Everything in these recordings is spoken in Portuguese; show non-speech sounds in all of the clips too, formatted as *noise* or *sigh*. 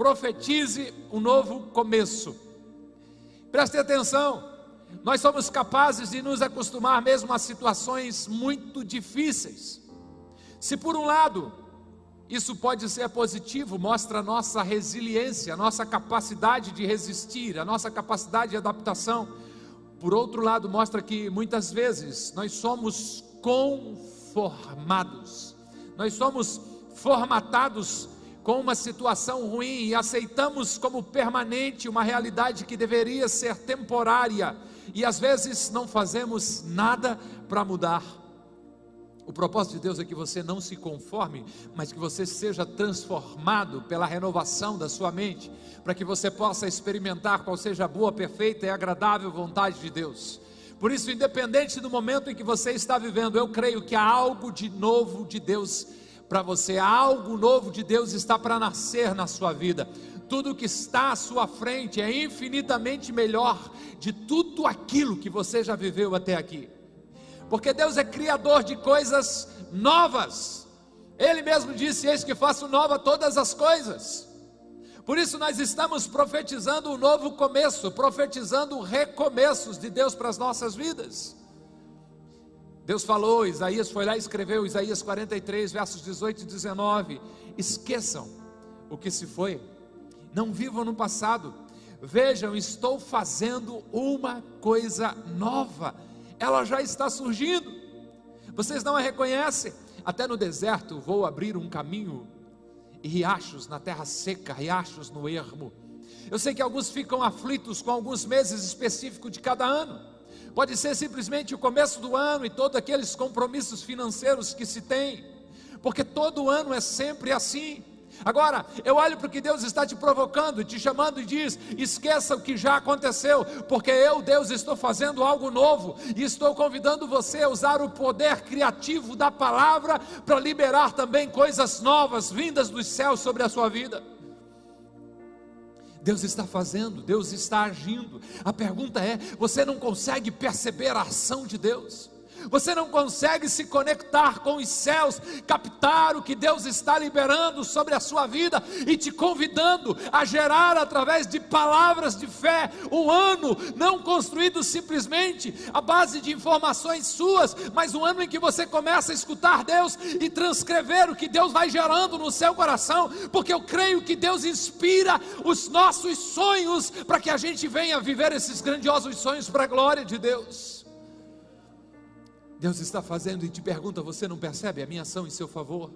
profetize um novo começo. Preste atenção, nós somos capazes de nos acostumar mesmo a situações muito difíceis. Se por um lado, isso pode ser positivo, mostra a nossa resiliência, a nossa capacidade de resistir, a nossa capacidade de adaptação. Por outro lado, mostra que muitas vezes nós somos conformados, nós somos formatados com uma situação ruim e aceitamos como permanente uma realidade que deveria ser temporária e às vezes não fazemos nada para mudar. O propósito de Deus é que você não se conforme, mas que você seja transformado pela renovação da sua mente, para que você possa experimentar qual seja a boa, perfeita e agradável vontade de Deus. Por isso, independente do momento em que você está vivendo, eu creio que há algo de novo de Deus para você, algo novo de Deus está para nascer na sua vida. Tudo que está à sua frente é infinitamente melhor de tudo aquilo que você já viveu até aqui. Porque Deus é criador de coisas novas. Ele mesmo disse: Eis que faço nova todas as coisas. Por isso nós estamos profetizando um novo começo, profetizando recomeços de Deus para as nossas vidas. Deus falou, Isaías foi lá e escreveu, Isaías 43, versos 18 e 19: esqueçam o que se foi, não vivam no passado, vejam, estou fazendo uma coisa nova, ela já está surgindo, vocês não a reconhecem, até no deserto vou abrir um caminho, e riachos na terra seca, riachos no ermo. Eu sei que alguns ficam aflitos com alguns meses específicos de cada ano, pode ser simplesmente o começo do ano e todos aqueles compromissos financeiros que se tem, porque todo ano é sempre assim. Agora, eu olho para o que Deus está te provocando, te chamando e diz: esqueça o que já aconteceu, porque eu, Deus, estou fazendo algo novo e estou convidando você a usar o poder criativo da palavra para liberar também coisas novas vindas dos céus sobre a sua vida. Deus está fazendo, Deus está agindo. A pergunta é: você não consegue perceber a ação de Deus? Você não consegue se conectar com os céus, captar o que Deus está liberando sobre a sua vida e te convidando a gerar através de palavras de fé um ano não construído simplesmente à base de informações suas, mas um ano em que você começa a escutar Deus e transcrever o que Deus vai gerando no seu coração, porque eu creio que Deus inspira os nossos sonhos para que a gente venha viver esses grandiosos sonhos para a glória de Deus. Deus está fazendo e te pergunta: você não percebe a minha ação em seu favor?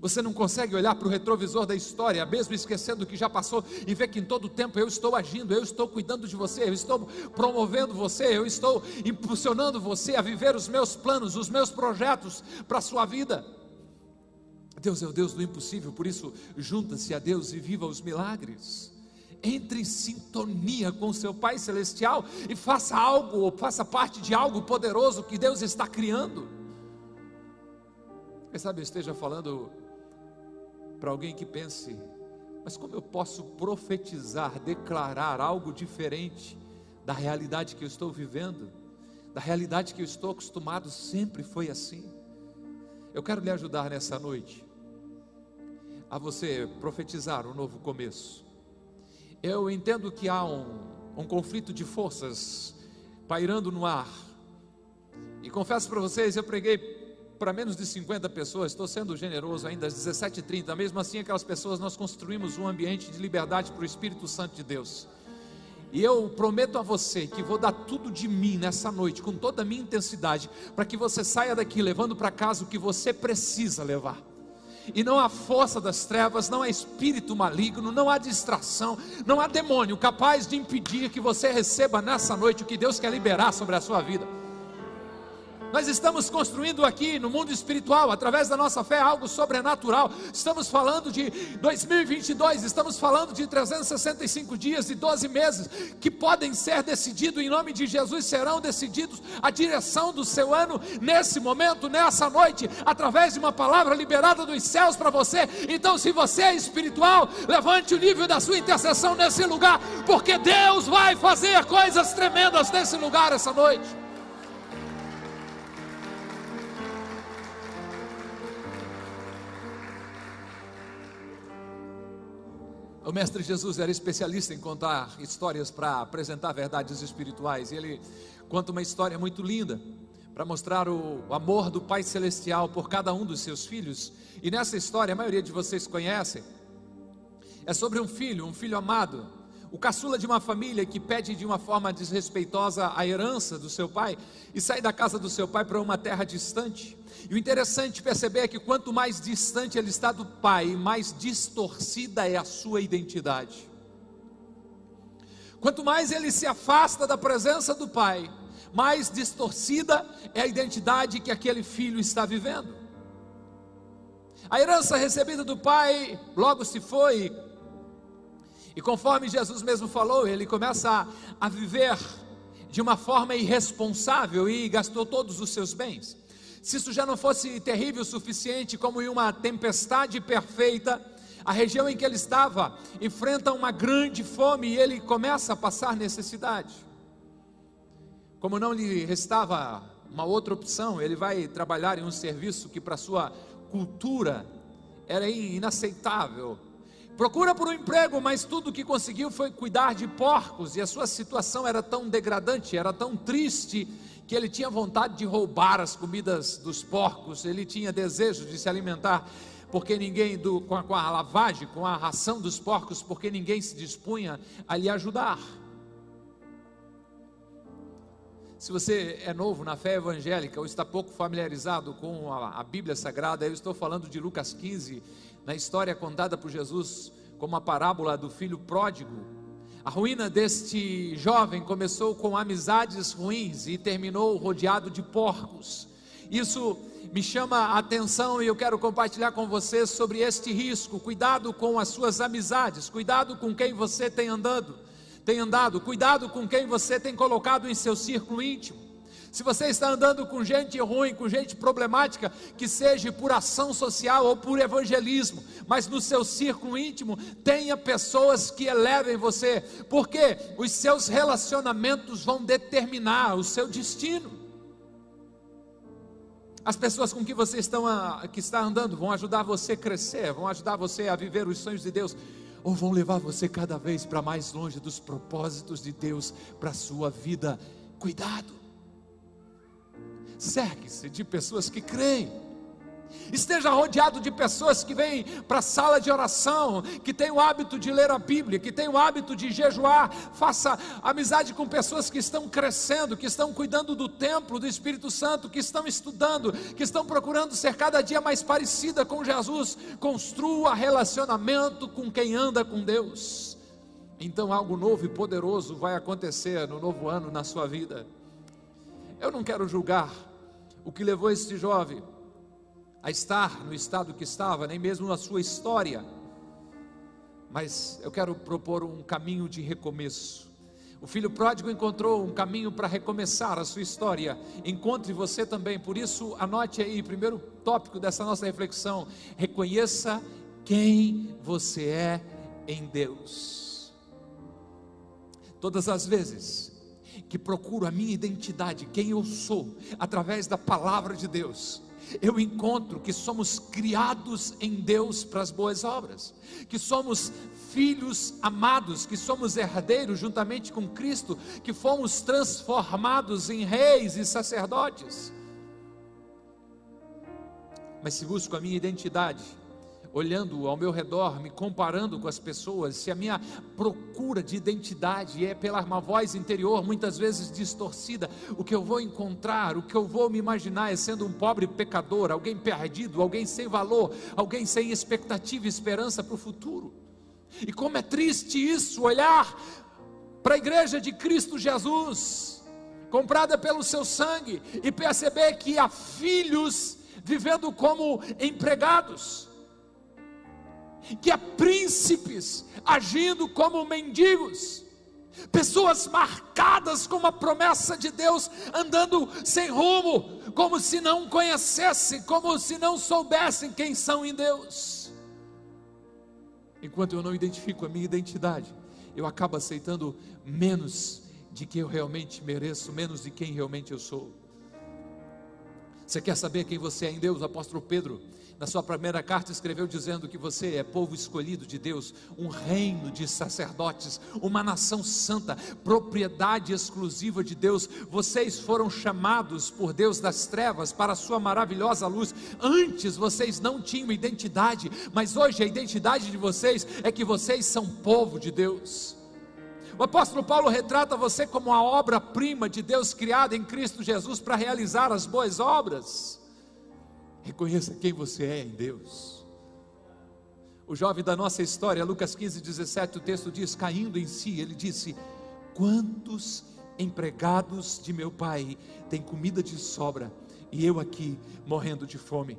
Você não consegue olhar para o retrovisor da história, mesmo esquecendo o que já passou, e ver que em todo tempo eu estou agindo, eu estou cuidando de você, eu estou promovendo você, eu estou impulsionando você a viver os meus planos, os meus projetos para a sua vida. Deus é o Deus do impossível, por isso, junta-se a Deus e viva os milagres entre em sintonia com seu Pai Celestial e faça algo, ou faça parte de algo poderoso que Deus está criando. Quem sabe eu esteja falando para alguém que pense, mas como eu posso profetizar, declarar algo diferente da realidade que eu estou vivendo, da realidade que eu estou acostumado, sempre foi assim. Eu quero lhe ajudar nessa noite a você profetizar um novo começo eu entendo que há um, um conflito de forças pairando no ar. E confesso para vocês, eu preguei para menos de 50 pessoas, estou sendo generoso ainda, às 17h30, mesmo assim aquelas pessoas nós construímos um ambiente de liberdade para o Espírito Santo de Deus. E eu prometo a você que vou dar tudo de mim nessa noite, com toda a minha intensidade, para que você saia daqui levando para casa o que você precisa levar e não há força das trevas, não há espírito maligno, não há distração, não há demônio capaz de impedir que você receba nessa noite o que Deus quer liberar sobre a sua vida. Nós estamos construindo aqui no mundo espiritual, através da nossa fé, algo sobrenatural. Estamos falando de 2022, estamos falando de 365 dias e 12 meses que podem ser decididos em nome de Jesus, serão decididos a direção do seu ano nesse momento, nessa noite, através de uma palavra liberada dos céus para você. Então, se você é espiritual, levante o nível da sua intercessão nesse lugar, porque Deus vai fazer coisas tremendas nesse lugar essa noite. O Mestre Jesus era especialista em contar histórias para apresentar verdades espirituais, e ele conta uma história muito linda para mostrar o, amor do Pai Celestial por cada um dos seus filhos. E nessa história, a maioria de vocês conhecem, é sobre um filho, um filho amado, o caçula de uma família que pede de uma forma desrespeitosa a herança do seu pai e sai da casa do seu pai para uma terra distante. E o interessante perceber é que quanto mais distante ele está do pai, mais distorcida é a sua identidade. Quanto mais ele se afasta da presença do pai, mais distorcida é a identidade que aquele filho está vivendo. A herança recebida do pai logo se foi, e conforme Jesus mesmo falou, ele começa a, a viver de uma forma irresponsável e gastou todos os seus bens. Se isso já não fosse terrível o suficiente, como em uma tempestade perfeita, a região em que ele estava enfrenta uma grande fome e ele começa a passar necessidade. Como não lhe restava uma outra opção, ele vai trabalhar em um serviço que para sua cultura era inaceitável Procura por um emprego, mas tudo o que conseguiu foi cuidar de porcos, e a sua situação era tão degradante, era tão triste, que ele tinha vontade de roubar as comidas dos porcos, ele tinha desejo de se alimentar, porque ninguém, do, com, a, com a lavagem, com a ração dos porcos, porque ninguém se dispunha a lhe ajudar. Se você é novo na fé evangélica ou está pouco familiarizado com a, a Bíblia Sagrada, eu estou falando de Lucas 15, na história contada por Jesus como a parábola do filho pródigo. A ruína deste jovem começou com amizades ruins e terminou rodeado de porcos. Isso me chama a atenção e eu quero compartilhar com você sobre este risco. Cuidado com as suas amizades, cuidado com quem você tem andado, tem andado, cuidado com quem você tem colocado em seu círculo íntimo. Se você está andando com gente ruim, com gente problemática, que seja por ação social ou por evangelismo, mas no seu círculo íntimo, tenha pessoas que elevem você, porque os seus relacionamentos vão determinar o seu destino. As pessoas com que você que está andando vão ajudar você a crescer, vão ajudar você a viver os sonhos de Deus, ou vão levar você cada vez para mais longe dos propósitos de Deus para a sua vida. Cuidado. Cerque-se de pessoas que creem. Esteja rodeado de pessoas que vêm para a sala de oração, que têm o hábito de ler a Bíblia, que têm o hábito de jejuar. Faça amizade com pessoas que estão crescendo, que estão cuidando do templo do Espírito Santo, que estão estudando, que estão procurando ser cada dia mais parecida com Jesus. Construa relacionamento com quem anda com Deus. Então algo novo e poderoso vai acontecer no novo ano na sua vida. Eu não quero julgar o que levou este jovem a estar no estado que estava, nem mesmo na sua história. Mas eu quero propor um caminho de recomeço. O filho pródigo encontrou um caminho para recomeçar a sua história. Encontre você também. Por isso, anote aí, primeiro tópico dessa nossa reflexão: reconheça quem você é em Deus. Todas as vezes que procuro a minha identidade, quem eu sou, através da palavra de Deus, eu encontro que somos criados em Deus para as boas obras, que somos filhos amados, que somos herdeiros juntamente com Cristo, que fomos transformados em reis e sacerdotes. Mas se busco a minha identidade, olhando ao meu redor, me comparando com as pessoas, se a minha procura de identidade é pela uma voz interior, muitas vezes distorcida, o que eu vou encontrar, o que eu vou me imaginar é sendo um pobre pecador, alguém perdido, alguém sem valor, alguém sem expectativa e esperança para o futuro. E como é triste isso, olhar para a igreja de Cristo Jesus, comprada pelo seu sangue, e perceber que há filhos vivendo como empregados que há príncipes agindo como mendigos, pessoas marcadas com uma promessa de Deus, andando sem rumo, como se não conhecessem, como se não soubessem quem são em Deus. Enquanto eu não identifico a minha identidade, eu acabo aceitando menos de que eu realmente mereço, menos de quem realmente eu sou. Você quer saber quem você é em Deus? O apóstolo Pedro, na sua primeira carta, escreveu dizendo que você é povo escolhido de Deus, um reino de sacerdotes, uma nação santa, propriedade exclusiva de Deus. Vocês foram chamados por Deus das trevas para a sua maravilhosa luz. Antes vocês não tinham identidade, mas hoje a identidade de vocês é que vocês são povo de Deus. O apóstolo Paulo retrata você como a obra-prima de Deus criada em Cristo Jesus para realizar as boas obras. Reconheça quem você é em Deus. O jovem da nossa história, Lucas 15, 17, o texto diz: caindo em si, ele disse: Quantos empregados de meu pai têm comida de sobra e eu aqui morrendo de fome?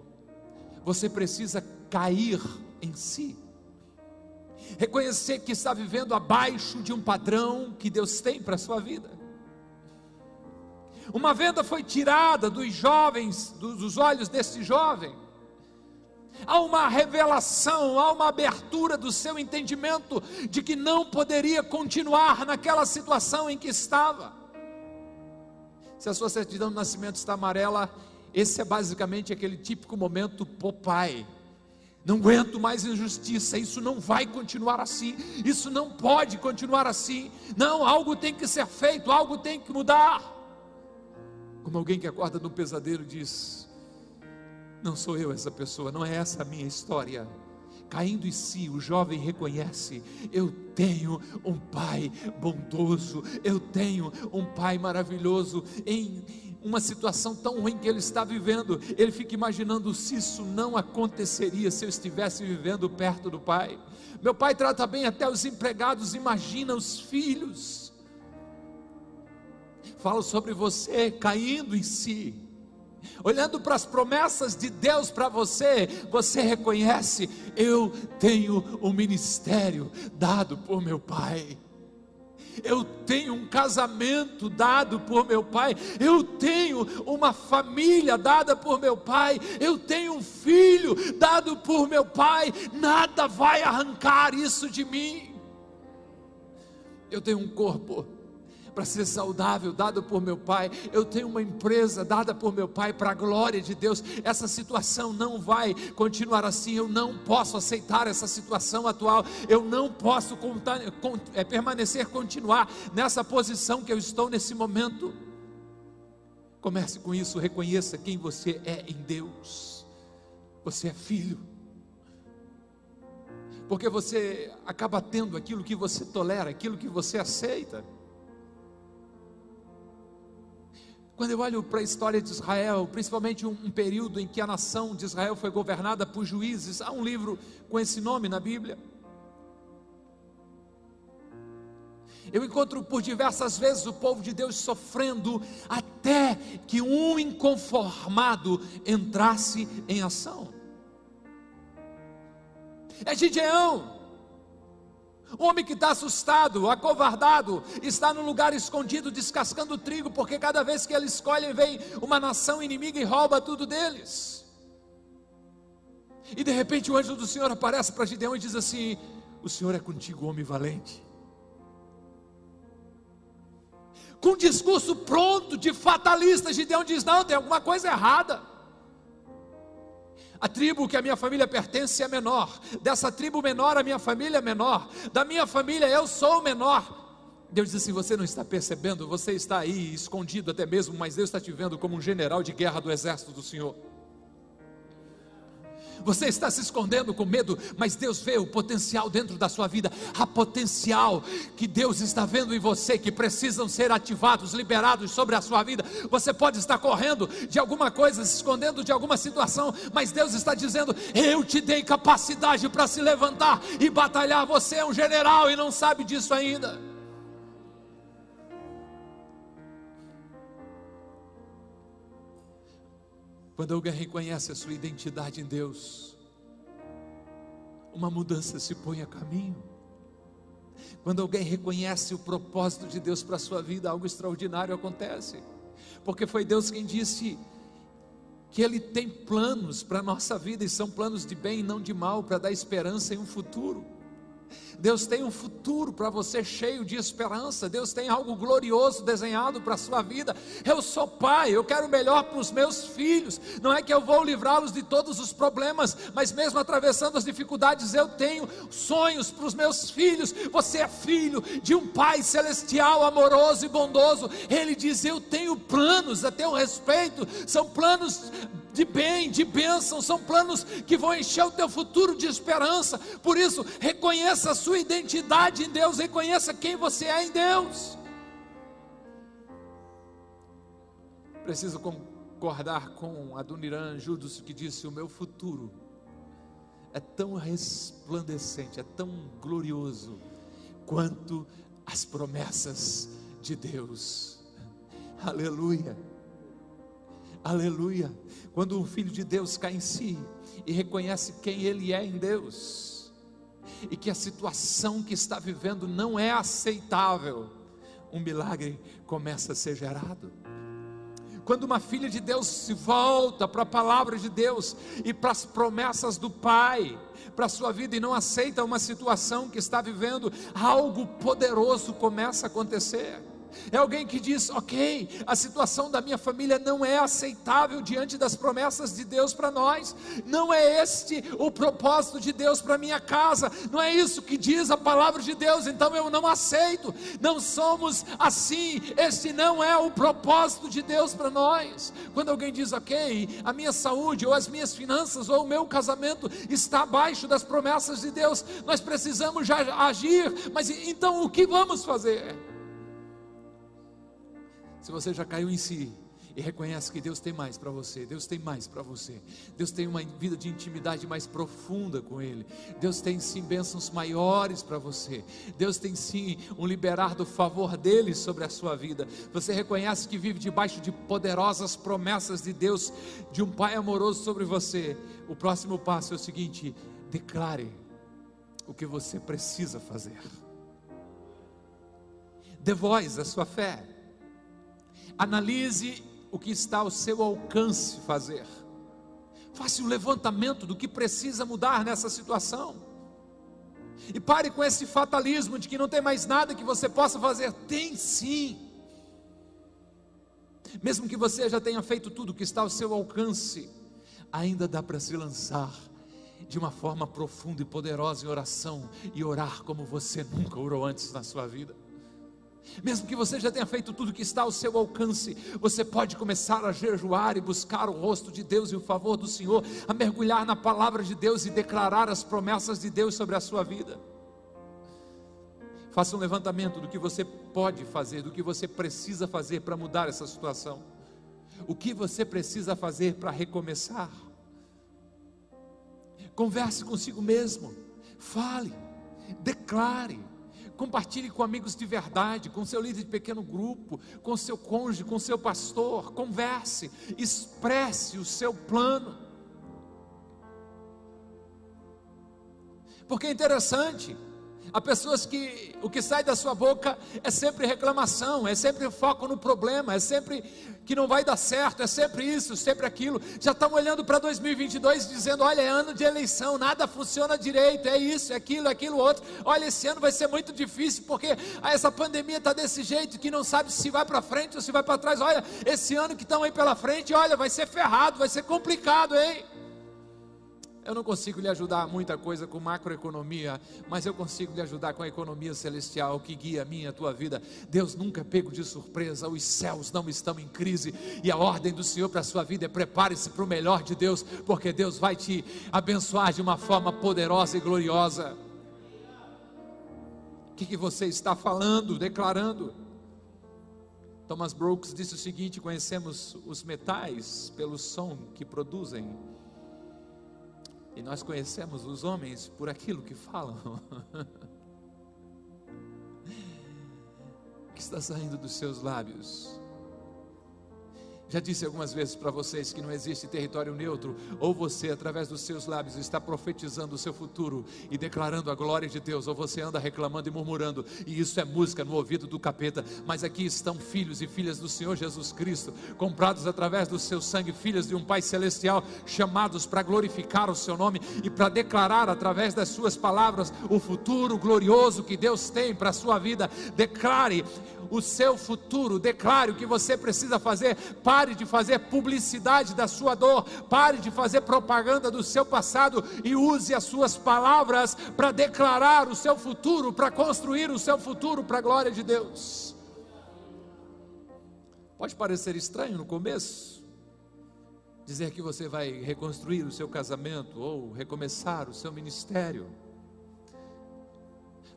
Você precisa cair em si reconhecer que está vivendo abaixo de um padrão que Deus tem para a sua vida. Uma venda foi tirada dos jovens, dos olhos desse jovem. Há uma revelação, há uma abertura do seu entendimento de que não poderia continuar naquela situação em que estava. Se a sua certidão de nascimento está amarela, esse é basicamente aquele típico momento Popeye não aguento mais injustiça, isso não vai continuar assim, isso não pode continuar assim. Não, algo tem que ser feito, algo tem que mudar. Como alguém que acorda no pesadelo diz: Não sou eu essa pessoa, não é essa a minha história. Caindo em si, o jovem reconhece: Eu tenho um pai bondoso, eu tenho um pai maravilhoso. Em uma situação tão ruim que ele está vivendo, ele fica imaginando se isso não aconteceria se eu estivesse vivendo perto do pai. Meu pai trata bem até os empregados, imagina os filhos. Falo sobre você caindo em si, olhando para as promessas de Deus para você, você reconhece: eu tenho um ministério dado por meu pai. Eu tenho um casamento dado por meu pai, eu tenho uma família dada por meu pai, eu tenho um filho dado por meu pai, nada vai arrancar isso de mim. Eu tenho um corpo para ser saudável, dado por meu pai. Eu tenho uma empresa dada por meu pai para a glória de Deus. Essa situação não vai continuar assim. Eu não posso aceitar essa situação atual. Eu não posso contar, é, permanecer, continuar nessa posição que eu estou nesse momento. Comece com isso, reconheça quem você é em Deus. Você é filho. Porque você acaba tendo aquilo que você tolera, aquilo que você aceita. Quando eu olho para a história de Israel, principalmente um, um, período em que a nação de Israel foi governada por juízes, há um livro com esse nome na Bíblia. Eu encontro por diversas vezes o povo de Deus sofrendo até que um inconformado entrasse em ação. É Gideão, homem que está assustado, acovardado, está num lugar escondido descascando trigo, porque cada vez que ele escolhe, vem uma nação inimiga e rouba tudo deles. E de repente o anjo do Senhor aparece para Gideão e diz assim: O Senhor é contigo, homem valente. Com um discurso pronto de fatalista, Gideão diz: Não, tem alguma coisa errada. A tribo que a minha família pertence é menor. Dessa tribo menor, a minha família é menor. Da minha família, eu sou o menor. Deus diz assim: Você não está percebendo, você está aí escondido até mesmo, mas Deus está te vendo como um general de guerra do exército do Senhor. Você está se escondendo com medo, mas Deus vê o potencial dentro da sua vida, há potencial que Deus está vendo em você, que precisam ser ativados, liberados sobre a sua vida. Você pode estar correndo de alguma coisa, se escondendo de alguma situação, mas Deus está dizendo: Eu te dei capacidade para se levantar e batalhar. Você é um general e não sabe disso ainda. Quando alguém reconhece a sua identidade em Deus, uma mudança se põe a caminho. Quando alguém reconhece o propósito de Deus para a sua vida, algo extraordinário acontece. Porque foi Deus quem disse que Ele tem planos para a nossa vida, e são planos de bem e não de mal, para dar esperança em um futuro. Deus tem um futuro para você cheio de esperança. Deus tem algo glorioso desenhado para a sua vida. Eu sou pai, eu quero o melhor para os meus filhos. Não é que eu vou livrá-los de todos os problemas, mas mesmo atravessando as dificuldades, eu tenho sonhos para os meus filhos. Você é filho de um pai celestial, amoroso e bondoso. Ele diz: Eu tenho planos a teu respeito. São planos de bem, de bênção, são planos que vão encher o teu futuro de esperança. Por isso, reconheça a sua identidade em Deus, reconheça quem você é em Deus. Preciso concordar com Adoniran Judas que disse: O meu futuro é tão resplandecente, é tão glorioso quanto as promessas de Deus. Aleluia. Aleluia. Quando o filho de Deus cai em si e reconhece quem ele é em Deus, e que a situação que está vivendo não é aceitável, um milagre começa a ser gerado. Quando uma filha de Deus se volta para a palavra de Deus e para as promessas do Pai, para a sua vida e não aceita uma situação que está vivendo, algo poderoso começa a acontecer. É alguém que diz: ok, a situação da minha família não é aceitável diante das promessas de Deus para nós, não é este o propósito de Deus para minha casa, não é isso que diz a palavra de Deus, então eu não aceito, não somos assim, este não é o propósito de Deus para nós. Quando alguém diz: ok, a minha saúde, ou as minhas finanças, ou o meu casamento está abaixo das promessas de Deus, nós precisamos já agir, mas então o que vamos fazer? Se você já caiu em si e reconhece que Deus tem mais para você, Deus tem mais para você, Deus tem uma vida de intimidade mais profunda com Ele, Deus tem sim bênçãos maiores para você, Deus tem sim um liberar do favor dele sobre a sua vida. Você reconhece que vive debaixo de poderosas promessas de Deus, de um Pai amoroso sobre você. O próximo passo é o seguinte: declare o que você precisa fazer. Dê voz à sua fé. Analise o que está ao seu alcance fazer. Faça um levantamento do que precisa mudar nessa situação. E pare com esse fatalismo de que não tem mais nada que você possa fazer. Tem sim. Mesmo que você já tenha feito tudo o que está ao seu alcance, ainda dá para se lançar de uma forma profunda e poderosa em oração e orar como você *laughs* nunca orou antes na sua vida. Mesmo que você já tenha feito tudo que está ao seu alcance, você pode começar a jejuar e buscar o rosto de Deus e o favor do Senhor, a mergulhar na palavra de Deus e declarar as promessas de Deus sobre a sua vida. Faça um levantamento do que você pode fazer, do que você precisa fazer para mudar essa situação. O que você precisa fazer para recomeçar? Converse consigo mesmo, fale, declare Compartilhe com amigos de verdade, com seu líder de pequeno grupo, com seu cônjuge, com seu pastor. Converse, expresse o seu plano. Porque é interessante, Há pessoas que o que sai da sua boca é sempre reclamação, é sempre foco no problema, é sempre que não vai dar certo, é sempre isso, sempre aquilo. Já estão olhando para 2022 dizendo: olha, é ano de eleição, nada funciona direito, é isso, é aquilo, é aquilo outro. Olha, esse ano vai ser muito difícil porque essa pandemia está desse jeito que não sabe se vai para frente ou se vai para trás. Olha, esse ano que estão aí pela frente, olha, vai ser ferrado, vai ser complicado, hein? Eu não consigo lhe ajudar muita coisa com macroeconomia, mas eu consigo lhe ajudar com a economia celestial que guia a minha e a tua vida. Deus nunca é pego de surpresa, os céus não estão em crise e a ordem do Senhor para a sua vida é prepare-se para o melhor de Deus, porque Deus vai te abençoar de uma forma poderosa e gloriosa. O que, que você está falando, declarando? Thomas Brooks disse o seguinte: conhecemos os metais pelo som que produzem e nós conhecemos os homens por aquilo que falam. *laughs* que está saindo dos seus lábios? Já disse algumas vezes para vocês que não existe território neutro, ou você, através dos seus lábios, está profetizando o seu futuro e declarando a glória de Deus, ou você anda reclamando e murmurando, e isso é música no ouvido do capeta. Mas aqui estão filhos e filhas do Senhor Jesus Cristo, comprados através do seu sangue, filhas de um Pai Celestial, chamados para glorificar o seu nome e para declarar através das suas palavras o futuro glorioso que Deus tem para a sua vida. Declare o seu futuro, declare o que você precisa fazer. Pare de fazer publicidade da sua dor, pare de fazer propaganda do seu passado e use as suas palavras para declarar o seu futuro, para construir o seu futuro para a glória de Deus. Pode parecer estranho no começo, dizer que você vai reconstruir o seu casamento ou recomeçar o seu ministério.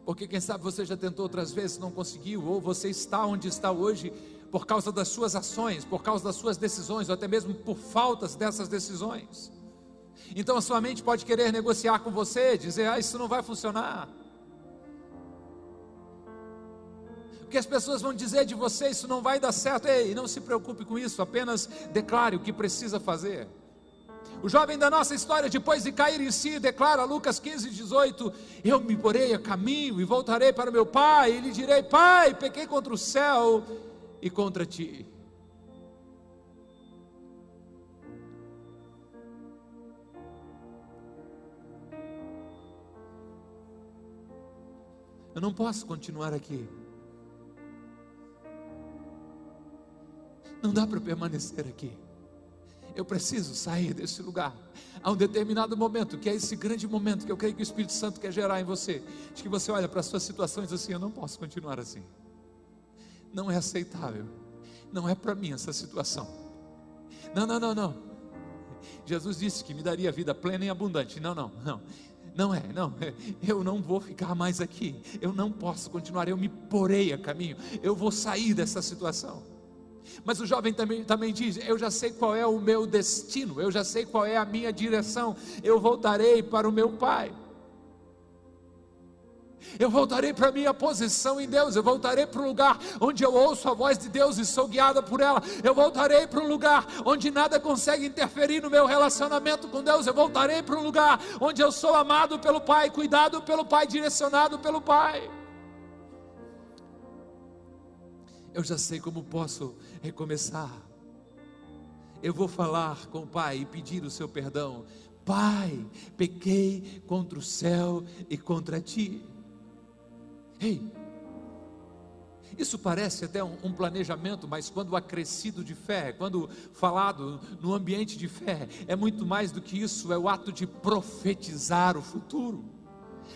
Porque quem sabe você já tentou outras vezes, não conseguiu, ou você está onde está hoje por causa das suas ações, por causa das suas decisões, ou até mesmo por faltas dessas decisões. Então a sua mente pode querer negociar com você, dizer: "Ah, isso não vai funcionar". O que as pessoas vão dizer de você, isso não vai dar certo. Ei, não se preocupe com isso, apenas declare o que precisa fazer. O jovem da nossa história, depois de cair em si, declara Lucas 15, 18: Eu me porei a caminho e voltarei para meu pai, e lhe direi: Pai, pequei contra o céu e contra ti. Eu não posso continuar aqui. Não dá para permanecer aqui eu preciso sair desse lugar. Há um determinado momento, que é esse grande momento que eu creio que o Espírito Santo quer gerar em você, de que você olha para as suas situações assim: eu não posso continuar assim. Não é aceitável. Não é para mim essa situação. Não, não, não, não. Jesus disse que me daria vida plena e abundante. Não, não, não. Não é, não. *laughs* Eu não vou ficar mais aqui. Eu não posso continuar. Eu me porei a caminho. Eu vou sair dessa situação. Mas o jovem também, também diz: Eu já sei qual é o meu destino, eu já sei qual é a minha direção, eu voltarei para o meu pai. Eu voltarei para a minha posição em Deus. Eu voltarei para o lugar onde eu ouço a voz de Deus e sou guiada por ela. Eu voltarei para um lugar onde nada consegue interferir no meu relacionamento com Deus. Eu voltarei para um lugar onde eu sou amado pelo Pai, cuidado pelo Pai, direcionado pelo Pai. eu já sei como posso recomeçar. Eu vou falar com o Pai e pedir o seu perdão. Pai, pequei contra o céu e contra ti. Ei, isso parece até um, um, planejamento, mas quando acrescido de fé, quando falado no ambiente de fé, é muito mais do que isso, é o ato de profetizar o futuro.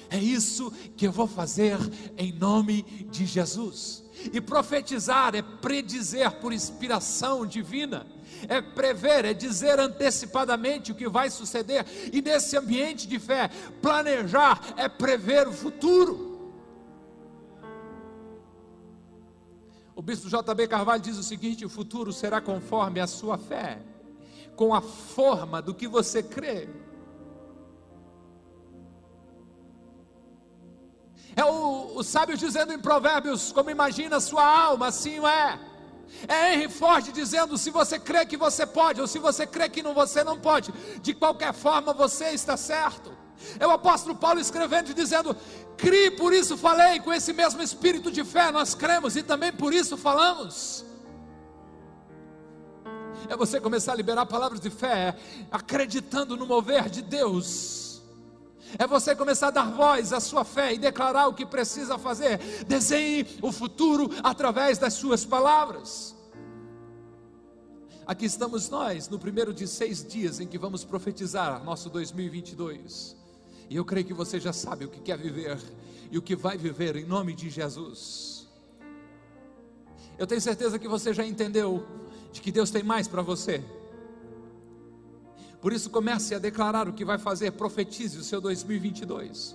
É isso que eu vou fazer em nome de Jesus. E profetizar é predizer por inspiração divina, é prever, é dizer antecipadamente o que vai suceder, e nesse ambiente de fé, planejar é prever o futuro. O bispo JB Carvalho diz o seguinte: o futuro será conforme a sua fé, com a forma do que você crê. É o, o sábio dizendo em Provérbios: como imagina a sua alma, assim é. É Henry Ford dizendo: se você crê que você pode, ou se você crê que não, você não pode, de qualquer forma você está certo. É o apóstolo Paulo escrevendo e dizendo: crie, por isso falei, com esse mesmo espírito de fé nós cremos e também por isso falamos. É você começar a liberar palavras de fé, acreditando no mover de Deus é você começar a dar voz à sua fé e declarar o que precisa fazer. Desenhe o futuro através das suas palavras. Aqui estamos nós, no primeiro de seis dias em que vamos profetizar nosso 2022. E eu creio que você já sabe o que quer viver e o que vai viver em nome de Jesus. Eu tenho certeza que você já entendeu de que Deus tem mais para você. Por isso, comece a declarar o que vai fazer, profetize o seu 2022.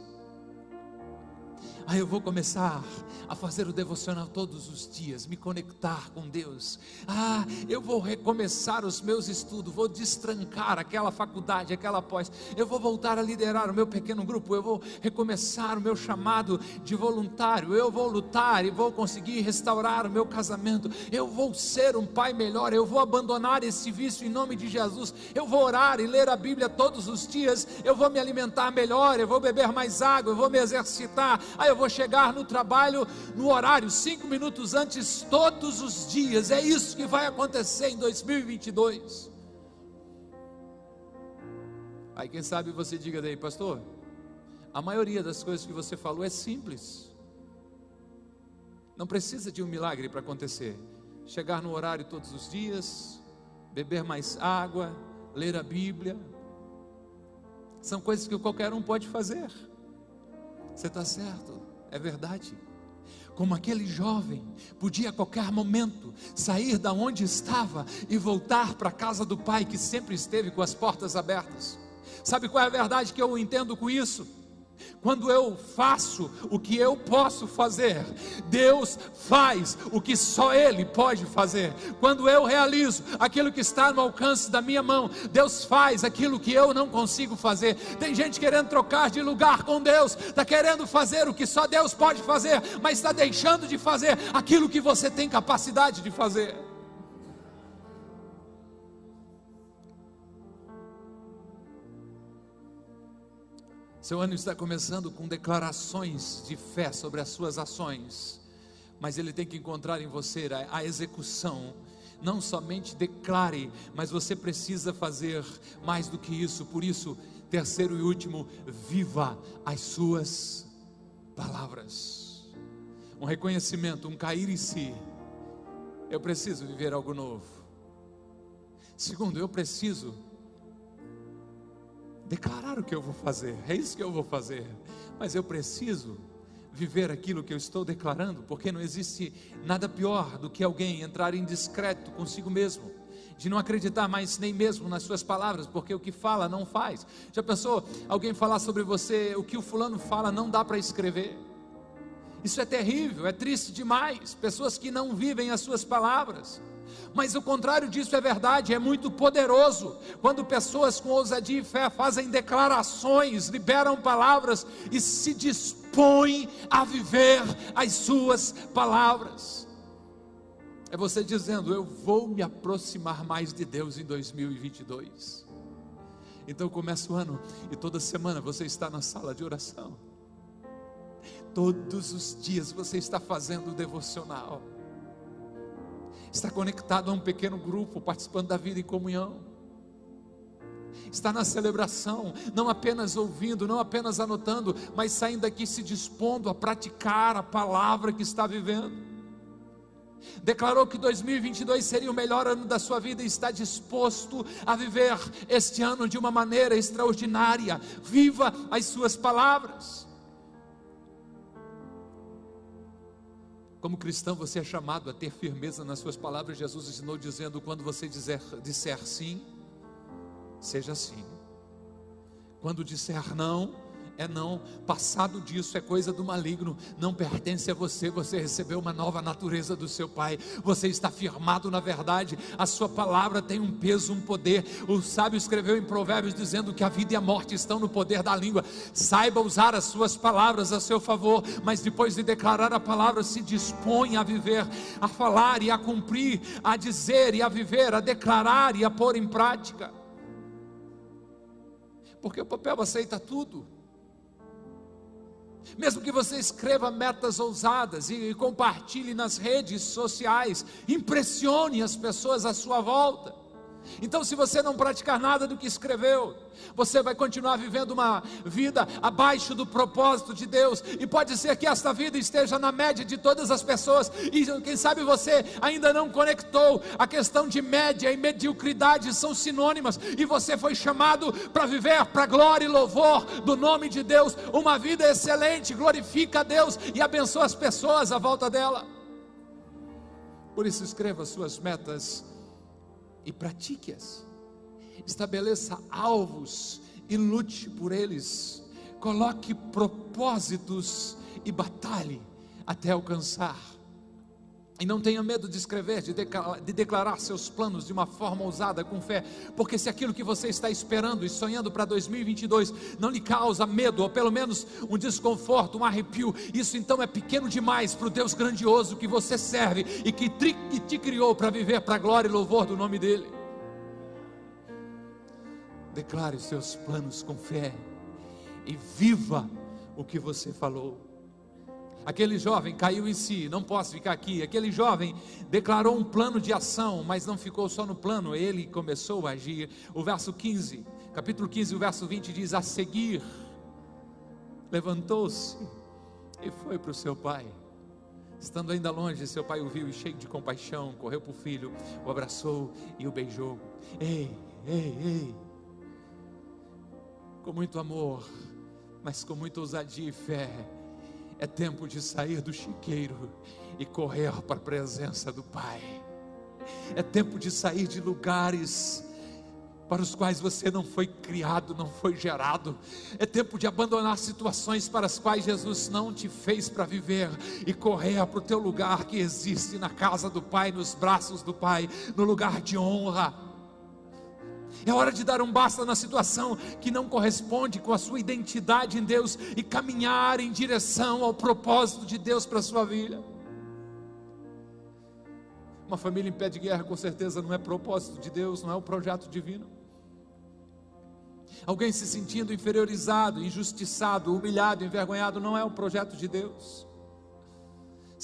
Ah, eu vou começar a fazer o devocional todos os dias, me conectar com Deus. Ah, eu vou recomeçar os meus estudos, vou destrancar aquela faculdade, aquela pós. Eu vou voltar a liderar o meu pequeno grupo, eu vou recomeçar o meu chamado de voluntário. Eu vou lutar e vou conseguir restaurar o meu casamento. Eu vou ser um pai melhor, eu vou abandonar esse vício em nome de Jesus. Eu vou orar e ler a Bíblia todos os dias. Eu vou me alimentar melhor, eu vou beber mais água, eu vou me exercitar. Ah, eu vou chegar no trabalho no horário, cinco minutos antes, todos os dias. É isso que vai acontecer em 2022. Aí quem sabe você diga daí, pastor, a maioria das coisas que você falou é simples. Não precisa de um milagre para acontecer. Chegar no horário todos os dias, beber mais água, ler a Bíblia. São coisas que qualquer um pode fazer. Você está certo, é verdade. Como aquele jovem podia a qualquer momento sair da onde estava e voltar para a casa do pai que sempre esteve com as portas abertas. Sabe qual é a verdade que eu entendo com isso? Quando eu faço o que eu posso fazer, Deus faz o que só Ele pode fazer. Quando eu realizo aquilo que está no alcance da minha mão, Deus faz aquilo que eu não consigo fazer. Tem gente querendo trocar de lugar com Deus, está querendo fazer o que só Deus pode fazer, mas está deixando de fazer aquilo que você tem capacidade de fazer. Seu ano está começando com declarações de fé sobre as suas ações, mas ele tem que encontrar em você a, a execução. Não somente declare, mas você precisa fazer mais do que isso. Por isso, terceiro e último, viva as suas palavras. Um reconhecimento, um cair em si. Eu preciso viver algo novo. Segundo, eu preciso declarar o que eu vou fazer, é isso que eu vou fazer, mas eu preciso viver aquilo que eu estou declarando, porque não existe nada pior do que alguém entrar em discreto consigo mesmo, de não acreditar mais nem mesmo nas suas palavras, porque o que fala não faz. Já pensou alguém falar sobre você, o que o fulano fala não dá para escrever? Isso é terrível, é triste demais. Pessoas que não vivem as suas palavras. Mas o contrário disso é verdade, é muito poderoso. Quando pessoas com ousadia e fé fazem declarações, liberam palavras e se dispõem a viver as suas palavras. É você dizendo: Eu vou me aproximar mais de Deus em 2022. Então começa o ano e toda semana você está na sala de oração. Todos os dias você está fazendo o devocional está conectado a um pequeno grupo, participando da vida em comunhão, está na celebração, não apenas ouvindo, não apenas anotando, mas saindo daqui se dispondo a praticar a palavra que está vivendo. Declarou que 2022 seria o melhor ano da sua vida e está disposto a viver este ano de uma maneira extraordinária. Viva as suas palavras. Como cristão, você é chamado a ter firmeza nas suas palavras. Jesus ensinou dizendo: quando você dizer, disser sim, seja sim. Quando disser não, é não, passado disso é coisa do maligno, não pertence a você, você recebeu uma nova natureza do seu Pai, você está firmado na verdade, a sua palavra tem um peso, um poder. O sábio escreveu em Provérbios dizendo que a vida e a morte estão no poder da língua. Saiba usar as suas palavras a seu favor, mas depois de declarar a palavra, se dispõe a viver, a falar e a cumprir, a dizer e a viver, a declarar e a pôr em prática. Porque o papel aceita tudo. Mesmo que você escreva metas ousadas e compartilhe nas redes sociais, impressione as pessoas à sua volta. Então, se você não praticar nada do que escreveu, você vai continuar vivendo uma vida abaixo do propósito de Deus, e pode ser que esta vida esteja na média de todas as pessoas, e quem sabe você ainda não conectou. A questão de média e mediocridade são sinônimas, e você foi chamado para viver para glória e louvor do nome de Deus, uma vida excelente, glorifica a Deus e abençoa as pessoas à volta dela. Por isso, escreva suas metas e pratique-as. Estabeleça alvos e lute por eles. Coloque propósitos e batalhe até alcançar. E não tenha medo de escrever, de declarar, de declarar, seus planos de uma forma ousada, com fé, porque se aquilo que você está esperando e sonhando para 2022 não lhe causa medo, ou pelo menos um desconforto, um arrepio, isso então é pequeno demais para o Deus grandioso que você serve e que, que te criou para viver para a glória e louvor do nome dEle. Declare os seus planos com fé e viva o que você falou. Aquele jovem caiu em si, não posso ficar aqui. Aquele jovem declarou um plano de ação, mas não ficou só no plano, ele começou a agir. O verso 15, capítulo 15, o verso 20 diz: A seguir, levantou-se e foi para o seu pai. Estando ainda longe, seu pai o viu e, cheio de compaixão, correu para o filho, o abraçou e o beijou. Ei, ei, ei. Com muito amor, mas com muita ousadia e fé é tempo de sair do chiqueiro e correr para a presença do Pai. É tempo de sair de lugares para os quais você não foi criado, não foi gerado. É tempo de abandonar situações para as quais Jesus não te fez para viver e correr para o teu lugar que existe na casa do Pai, nos braços do Pai, no lugar de honra. É hora de dar um basta na situação que não corresponde com a sua identidade em Deus e caminhar em direção ao propósito de Deus para a sua vida. Uma família em pé de guerra com certeza não é propósito de Deus, não é um projeto divino. Alguém se sentindo inferiorizado, injustiçado, humilhado, envergonhado, não é um projeto de Deus.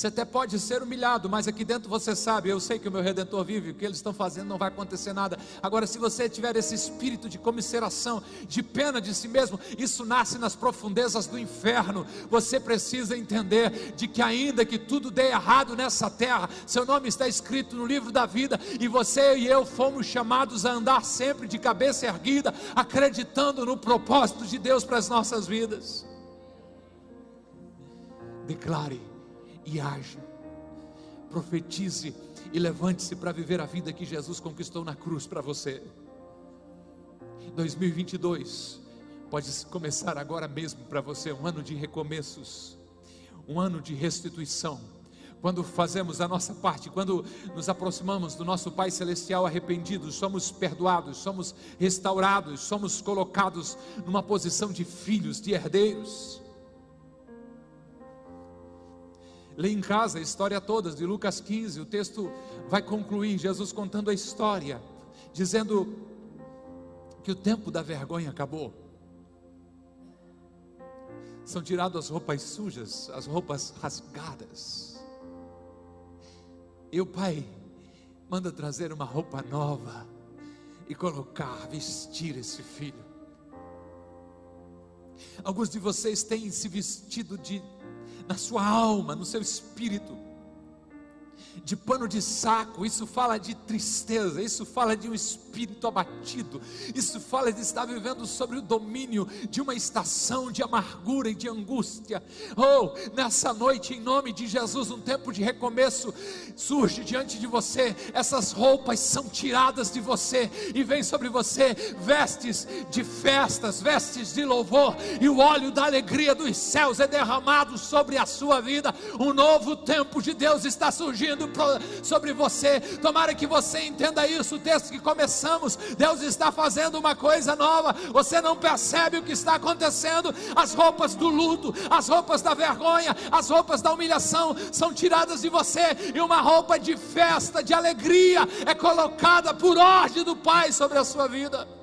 Você até pode ser humilhado, mas aqui dentro você sabe, eu sei que o meu redentor vive, o que eles estão fazendo não vai acontecer nada. Agora, se você tiver esse espírito de comisseração, de pena de si mesmo, isso nasce nas profundezas do inferno. Você precisa entender de que ainda que tudo dê errado nessa terra, seu nome está escrito no livro da vida e você e eu fomos chamados a andar sempre de cabeça erguida, acreditando no propósito de Deus para as nossas vidas. Declare e haja. Profetize e levante-se para viver a vida que Jesus conquistou na cruz para você. 2022 pode começar agora mesmo para você, um ano de recomeços, um ano de restituição. Quando fazemos a nossa parte, quando nos aproximamos do nosso Pai Celestial arrependidos, somos perdoados, somos restaurados, somos colocados numa posição de filhos, de herdeiros. Leia em casa a história toda de Lucas 15. O texto vai concluir Jesus contando a história, dizendo que o tempo da vergonha acabou. São tiradas as roupas sujas, as roupas rasgadas. E o pai manda trazer uma roupa nova e colocar, vestir esse filho. Alguns de vocês têm se vestido de na sua alma, no seu espírito de pano de saco, isso fala de tristeza, isso fala de um espírito abatido, isso fala de estar vivendo sobre o domínio de uma estação de amargura e de angústia. Oh, nessa noite, em nome de Jesus, um tempo de recomeço surge diante de você, essas roupas são tiradas de você e vem sobre você vestes de festas, vestes de louvor, e o óleo da alegria dos céus é derramado sobre a sua vida. Um novo tempo de Deus está surgindo sobre você. Tomara que você entenda isso. O texto que começamos, Deus está fazendo uma coisa nova. Você não percebe o que está acontecendo. As roupas do luto, as roupas da vergonha, as roupas da humilhação são tiradas de você e uma roupa de festa, de alegria é colocada por ordem do Pai sobre a sua vida.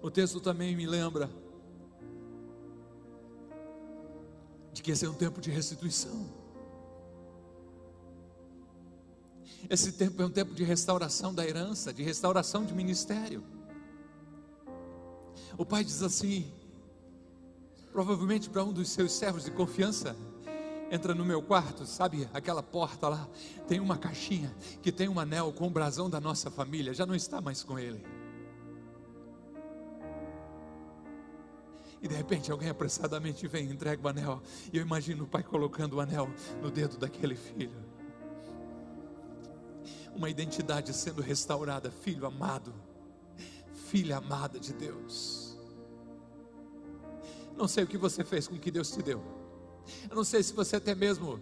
O texto também me lembra de que esse é um tempo de restituição. Esse tempo é um tempo de restauração da herança, de restauração de ministério. O pai diz assim, provavelmente para um dos seus servos de confiança, entra no meu quarto, sabe aquela porta lá, tem uma caixinha que tem um anel com o brasão da nossa família, já não está mais com ele. E de repente alguém apressadamente vem e entrega o anel. E eu imagino o pai colocando o anel no dedo daquele filho. uma identidade sendo restaurada, filho amado, filha amada de Deus. Não sei o que você fez com o que Deus te deu. Eu não sei se você até mesmo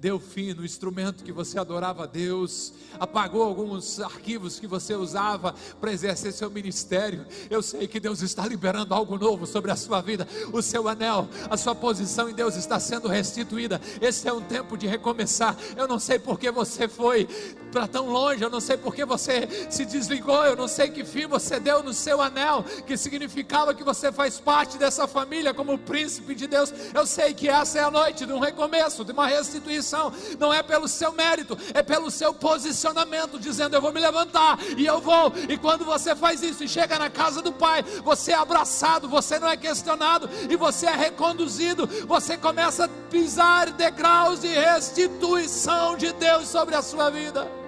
deu fim no instrumento que você adorava a Deus, apagou alguns arquivos que você usava para exercer seu ministério. Eu sei que Deus está liberando algo novo sobre a sua vida. O seu anel, a sua posição em Deus está sendo restituída. Esse é um tempo de recomeçar. Eu não sei por que você foi para tão longe, eu não sei por que você se desligou, eu não sei que fim você deu no seu anel, que significava que você faz parte dessa família como príncipe de Deus. Eu sei que essa é a noite de um recomeço, de uma restituição. Não é pelo seu mérito, é pelo seu posicionamento, dizendo: Eu vou me levantar e eu vou. E quando você faz isso e chega na casa do Pai, você é abraçado, você não é questionado e você é reconduzido. Você começa a pisar degraus de restituição de Deus sobre a sua vida.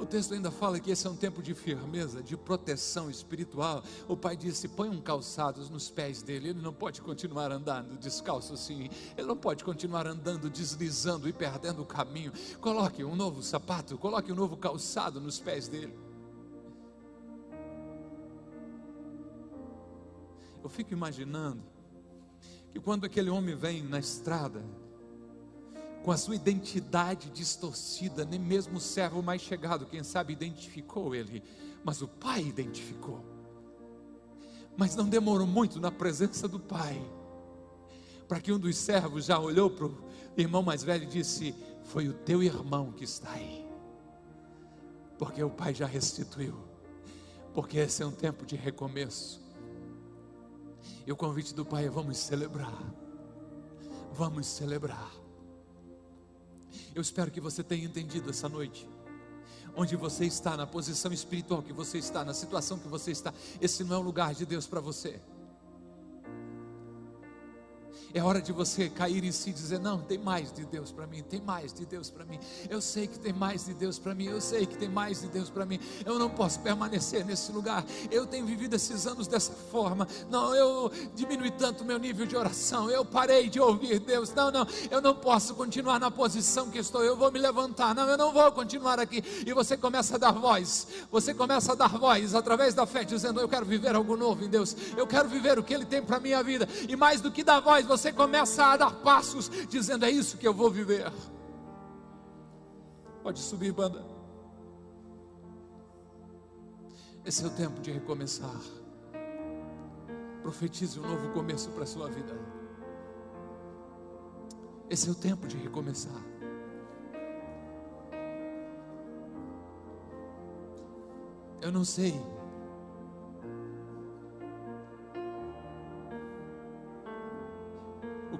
O texto ainda fala que esse é um tempo de firmeza, de proteção espiritual. O pai disse: põe um calçados nos pés dele. Ele não pode continuar andando descalço assim. Ele não pode continuar andando deslizando e perdendo o caminho. Coloque um novo sapato, coloque um novo calçado nos pés dele. Eu fico imaginando que quando aquele homem vem na estrada, com a sua identidade distorcida, nem mesmo o servo mais chegado, quem sabe, identificou ele, mas o pai identificou. Mas não demorou muito na presença do pai, para que um dos servos já olhou para o irmão mais velho e disse: Foi o teu irmão que está aí, porque o pai já restituiu, porque esse é um tempo de recomeço. E o convite do pai é: vamos celebrar, vamos celebrar. Eu espero que você tenha entendido essa noite. Onde você está, na posição espiritual que você está, na situação que você está, esse não é o lugar de Deus para você. É hora de você cair em si e dizer: Não, tem mais de Deus para mim, tem mais de Deus para mim. Eu sei que tem mais de Deus para mim, eu sei que tem mais de Deus para mim. Eu não posso permanecer nesse lugar. Eu tenho vivido esses anos dessa forma. Não, eu diminui tanto meu nível de oração. Eu parei de ouvir Deus. Não, não, eu não posso continuar na posição que estou. Eu vou me levantar. Não, eu não vou continuar aqui. E você começa a dar voz. Você começa a dar voz através da fé, dizendo: Eu quero viver algo novo em Deus. Eu quero viver o que Ele tem para minha vida. E mais do que dar voz, você você começa a dar passos, dizendo: É isso que eu vou viver. Pode subir, banda. Esse é o tempo de recomeçar. Profetize um novo começo para a sua vida. Esse é o tempo de recomeçar. Eu não sei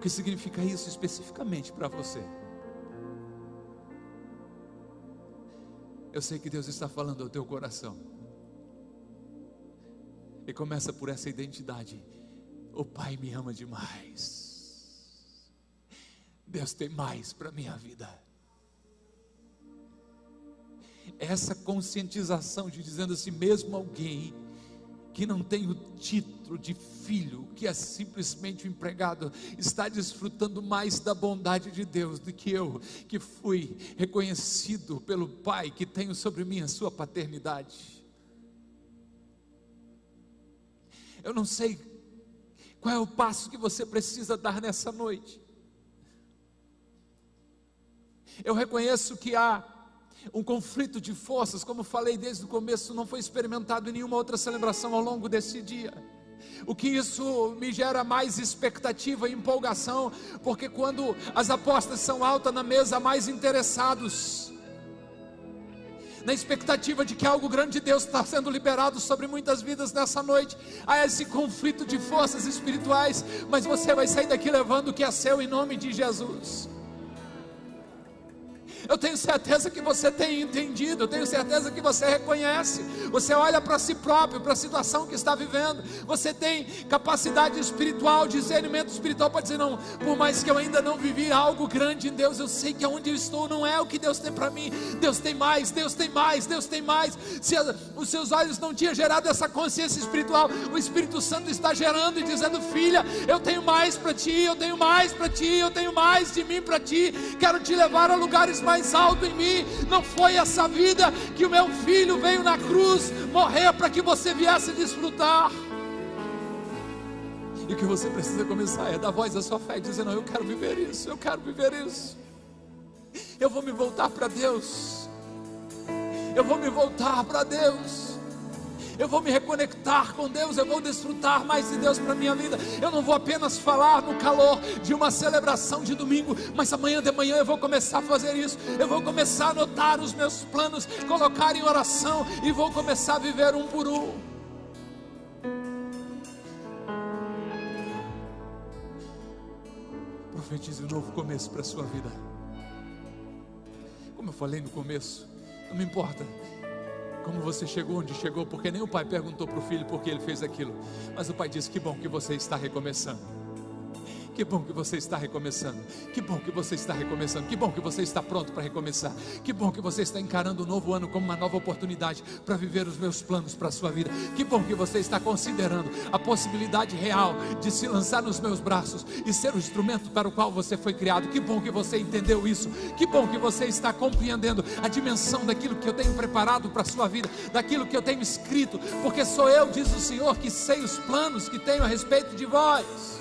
que significa isso especificamente para você. Eu sei que Deus está falando ao teu coração. E começa por essa identidade. O Pai me ama demais. Deus tem mais para minha vida. Essa conscientização de dizendo assim, mesmo alguém que não tem o título de filho, que é simplesmente um empregado, está desfrutando mais da bondade de Deus do que eu, que fui reconhecido pelo Pai, que tenho sobre mim a sua paternidade. Eu não sei qual é o passo que você precisa dar nessa noite. Eu reconheço que há um conflito de forças, como falei desde o começo, não foi experimentado em nenhuma outra celebração ao longo desse dia. O que isso me gera mais expectativa e empolgação, porque quando as apostas são altas na mesa, mais interessados, na expectativa de que algo grande de Deus está sendo liberado sobre muitas vidas nessa noite, há esse conflito de forças espirituais, mas você vai sair daqui levando o que é seu em nome de Jesus. Eu tenho certeza que você tem entendido, eu tenho certeza que você reconhece. Você olha para si próprio, para a situação que está vivendo. Você tem capacidade espiritual, discernimento espiritual para dizer: não, por mais que eu ainda não vivi algo grande em Deus, eu sei que onde eu estou não é o que Deus tem para mim. Deus tem mais, Deus tem mais, Deus tem mais. Se os seus olhos não tinham gerado essa consciência espiritual, o Espírito Santo está gerando e dizendo: filha, eu tenho mais para ti, eu tenho mais para ti, eu tenho mais de mim para ti. Quero te levar a lugares mais altos em mim. Não foi essa vida que o meu filho veio na cruz morrer para que você viesse desfrutar. E o que você precisa começar é dar voz à sua fé e dizer: Não, eu quero viver isso, eu quero viver isso. Eu vou me voltar para Deus. Eu vou me voltar para Deus. Eu vou me reconectar com Deus, eu vou desfrutar mais de Deus para minha vida. Eu não vou apenas falar no calor de uma celebração de domingo, mas amanhã de manhã eu vou começar a fazer isso. Eu vou começar a anotar os meus planos, colocar em oração e vou começar a viver um por um. profetize um novo começo para a sua vida. Como eu falei no começo, não me importa como você chegou onde chegou, porque nem o pai perguntou para o filho por que ele fez aquilo, mas o pai disse: Que bom que você está recomeçando. Que bom que você está recomeçando. Que bom que você está recomeçando. Que bom que você está pronto para recomeçar. Que bom que você está encarando o novo ano como uma nova oportunidade para viver os meus planos para a sua vida. Que bom que você está considerando a possibilidade real de se lançar nos meus braços e ser o instrumento para o qual você foi criado. Que bom que você entendeu isso. Que bom que você está compreendendo a dimensão daquilo que eu tenho preparado para a sua vida, daquilo que eu tenho escrito, porque sou eu, diz o Senhor, que sei os planos que tenho a respeito de vós.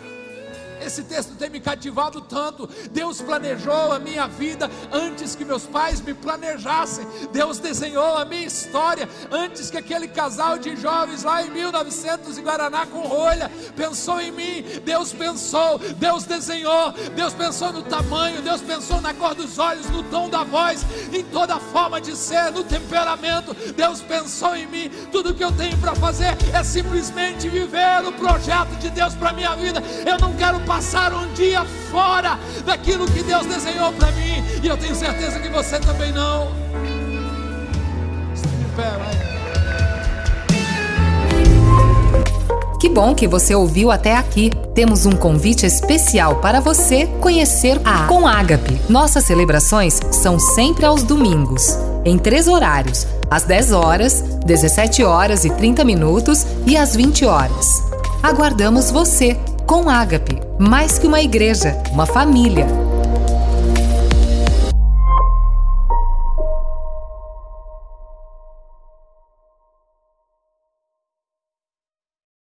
Esse texto tem me cativado tanto. Deus planejou a minha vida antes que meus pais me planejassem. Deus desenhou a minha história antes que aquele casal de jovens lá em 1900 em Guaraná com rolha pensou em mim. Deus pensou, Deus desenhou, Deus pensou no tamanho, Deus pensou na cor dos olhos, no tom da voz, em toda a forma de ser, no temperamento. Deus pensou em mim. Tudo que eu tenho para fazer é simplesmente viver o projeto de Deus para minha vida. Eu não quero passar um dia fora daquilo que Deus desenhou para mim, e eu tenho certeza que você também não. Pé, vai. Que bom que você ouviu até aqui. Temos um convite especial para você conhecer a Com Ágape. Nossas celebrações são sempre aos domingos, em três horários: às 10 horas, 17 horas e 30 minutos e às 20 horas. Aguardamos você com Ágape, mais que uma igreja, uma família.